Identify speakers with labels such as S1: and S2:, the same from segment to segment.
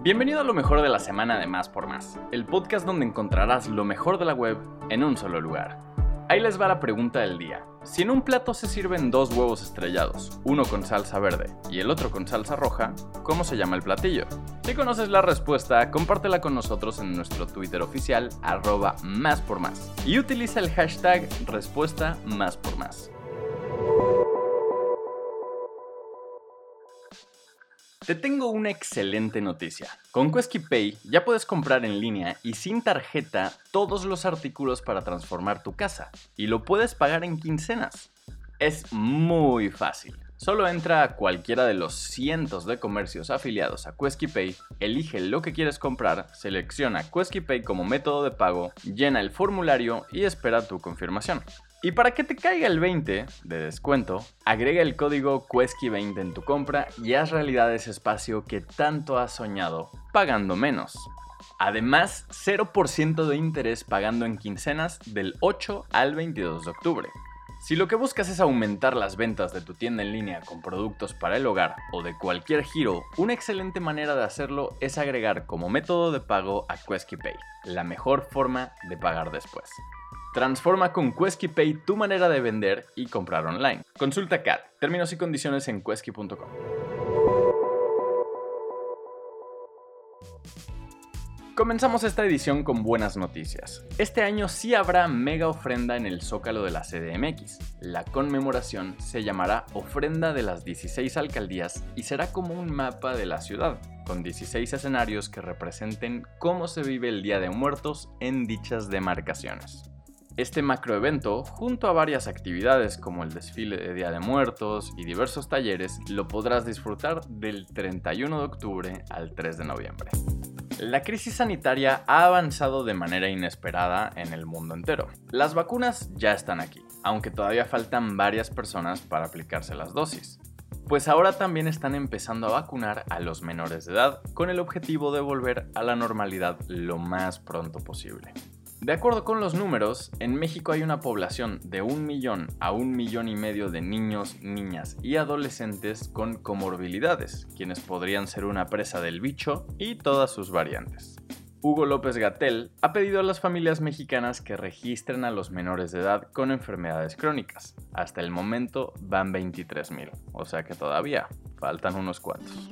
S1: Bienvenido a lo mejor de la semana de Más por Más, el podcast donde encontrarás lo mejor de la web en un solo lugar. Ahí les va la pregunta del día. Si en un plato se sirven dos huevos estrellados, uno con salsa verde y el otro con salsa roja, ¿cómo se llama el platillo? Si conoces la respuesta, compártela con nosotros en nuestro Twitter oficial, arroba más por más, y utiliza el hashtag respuesta más por más. Te tengo una excelente noticia. Con Quesky Pay ya puedes comprar en línea y sin tarjeta todos los artículos para transformar tu casa y lo puedes pagar en quincenas. Es muy fácil. Solo entra a cualquiera de los cientos de comercios afiliados a Quesky Pay, elige lo que quieres comprar, selecciona Quesky Pay como método de pago, llena el formulario y espera tu confirmación. Y para que te caiga el 20 de descuento, agrega el código Quesky20 en tu compra y haz realidad ese espacio que tanto has soñado, pagando menos. Además, 0% de interés pagando en quincenas del 8 al 22 de octubre. Si lo que buscas es aumentar las ventas de tu tienda en línea con productos para el hogar o de cualquier giro, una excelente manera de hacerlo es agregar como método de pago a QueskyPay, la mejor forma de pagar después. Transforma con Quesky Pay tu manera de vender y comprar online. Consulta CAD. Términos y condiciones en quesky.com. Comenzamos esta edición con buenas noticias. Este año sí habrá mega ofrenda en el zócalo de la CDMX. La conmemoración se llamará Ofrenda de las 16 alcaldías y será como un mapa de la ciudad, con 16 escenarios que representen cómo se vive el Día de Muertos en dichas demarcaciones. Este macroevento, junto a varias actividades como el desfile de Día de Muertos y diversos talleres, lo podrás disfrutar del 31 de octubre al 3 de noviembre. La crisis sanitaria ha avanzado de manera inesperada en el mundo entero. Las vacunas ya están aquí, aunque todavía faltan varias personas para aplicarse las dosis. Pues ahora también están empezando a vacunar a los menores de edad con el objetivo de volver a la normalidad lo más pronto posible. De acuerdo con los números, en México hay una población de un millón a un millón y medio de niños, niñas y adolescentes con comorbilidades, quienes podrían ser una presa del bicho y todas sus variantes. Hugo López Gatel ha pedido a las familias mexicanas que registren a los menores de edad con enfermedades crónicas. Hasta el momento van 23.000, o sea que todavía faltan unos cuantos.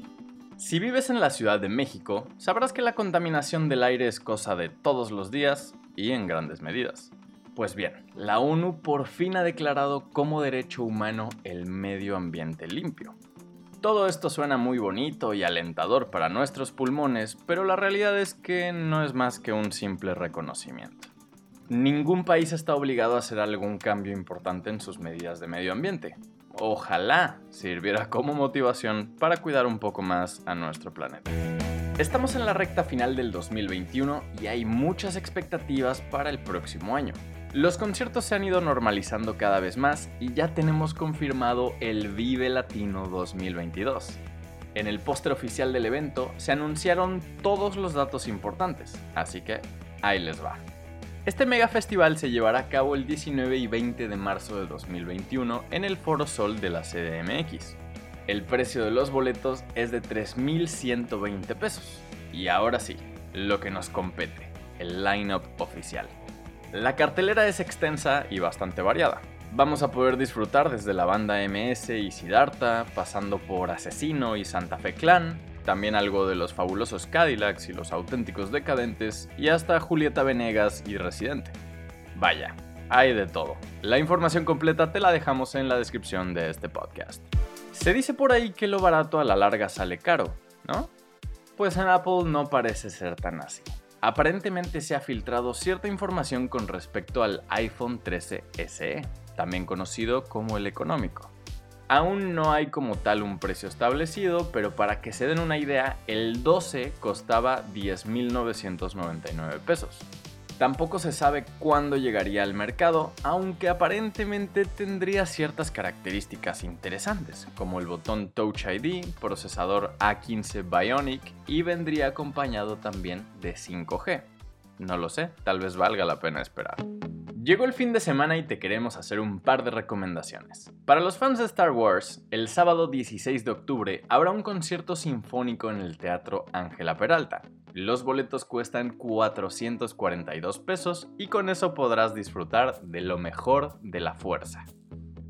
S1: Si vives en la Ciudad de México, sabrás que la contaminación del aire es cosa de todos los días y en grandes medidas. Pues bien, la ONU por fin ha declarado como derecho humano el medio ambiente limpio. Todo esto suena muy bonito y alentador para nuestros pulmones, pero la realidad es que no es más que un simple reconocimiento. Ningún país está obligado a hacer algún cambio importante en sus medidas de medio ambiente. Ojalá sirviera como motivación para cuidar un poco más a nuestro planeta. Estamos en la recta final del 2021 y hay muchas expectativas para el próximo año. Los conciertos se han ido normalizando cada vez más y ya tenemos confirmado el Vive Latino 2022. En el póster oficial del evento se anunciaron todos los datos importantes, así que ahí les va. Este mega festival se llevará a cabo el 19 y 20 de marzo de 2021 en el Foro Sol de la CDMX. El precio de los boletos es de 3.120 pesos. Y ahora sí, lo que nos compete, el line-up oficial. La cartelera es extensa y bastante variada. Vamos a poder disfrutar desde la banda MS y Siddhartha, pasando por Asesino y Santa Fe Clan, también algo de los fabulosos Cadillacs y los auténticos decadentes, y hasta Julieta Venegas y Residente. Vaya, hay de todo. La información completa te la dejamos en la descripción de este podcast. Se dice por ahí que lo barato a la larga sale caro, ¿no? Pues en Apple no parece ser tan así. Aparentemente se ha filtrado cierta información con respecto al iPhone 13 SE, también conocido como el económico. Aún no hay como tal un precio establecido, pero para que se den una idea, el 12 costaba 10.999 pesos. Tampoco se sabe cuándo llegaría al mercado, aunque aparentemente tendría ciertas características interesantes, como el botón Touch ID, procesador A15 Bionic y vendría acompañado también de 5G. No lo sé, tal vez valga la pena esperar. Llegó el fin de semana y te queremos hacer un par de recomendaciones. Para los fans de Star Wars, el sábado 16 de octubre habrá un concierto sinfónico en el Teatro Ángela Peralta. Los boletos cuestan 442 pesos y con eso podrás disfrutar de lo mejor de la fuerza.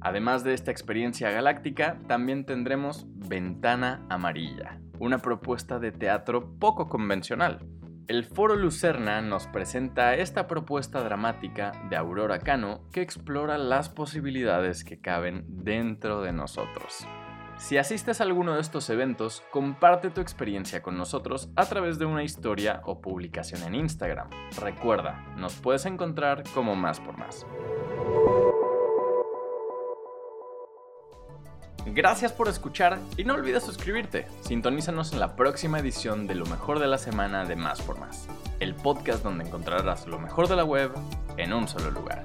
S1: Además de esta experiencia galáctica, también tendremos Ventana Amarilla, una propuesta de teatro poco convencional el Foro Lucerna nos presenta esta propuesta dramática de Aurora Cano que explora las posibilidades que caben dentro de nosotros. Si asistes a alguno de estos eventos, comparte tu experiencia con nosotros a través de una historia o publicación en Instagram. Recuerda, nos puedes encontrar como más por más. Gracias por escuchar y no olvides suscribirte. Sintonízanos en la próxima edición de Lo mejor de la semana de Más por Más, el podcast donde encontrarás lo mejor de la web en un solo lugar.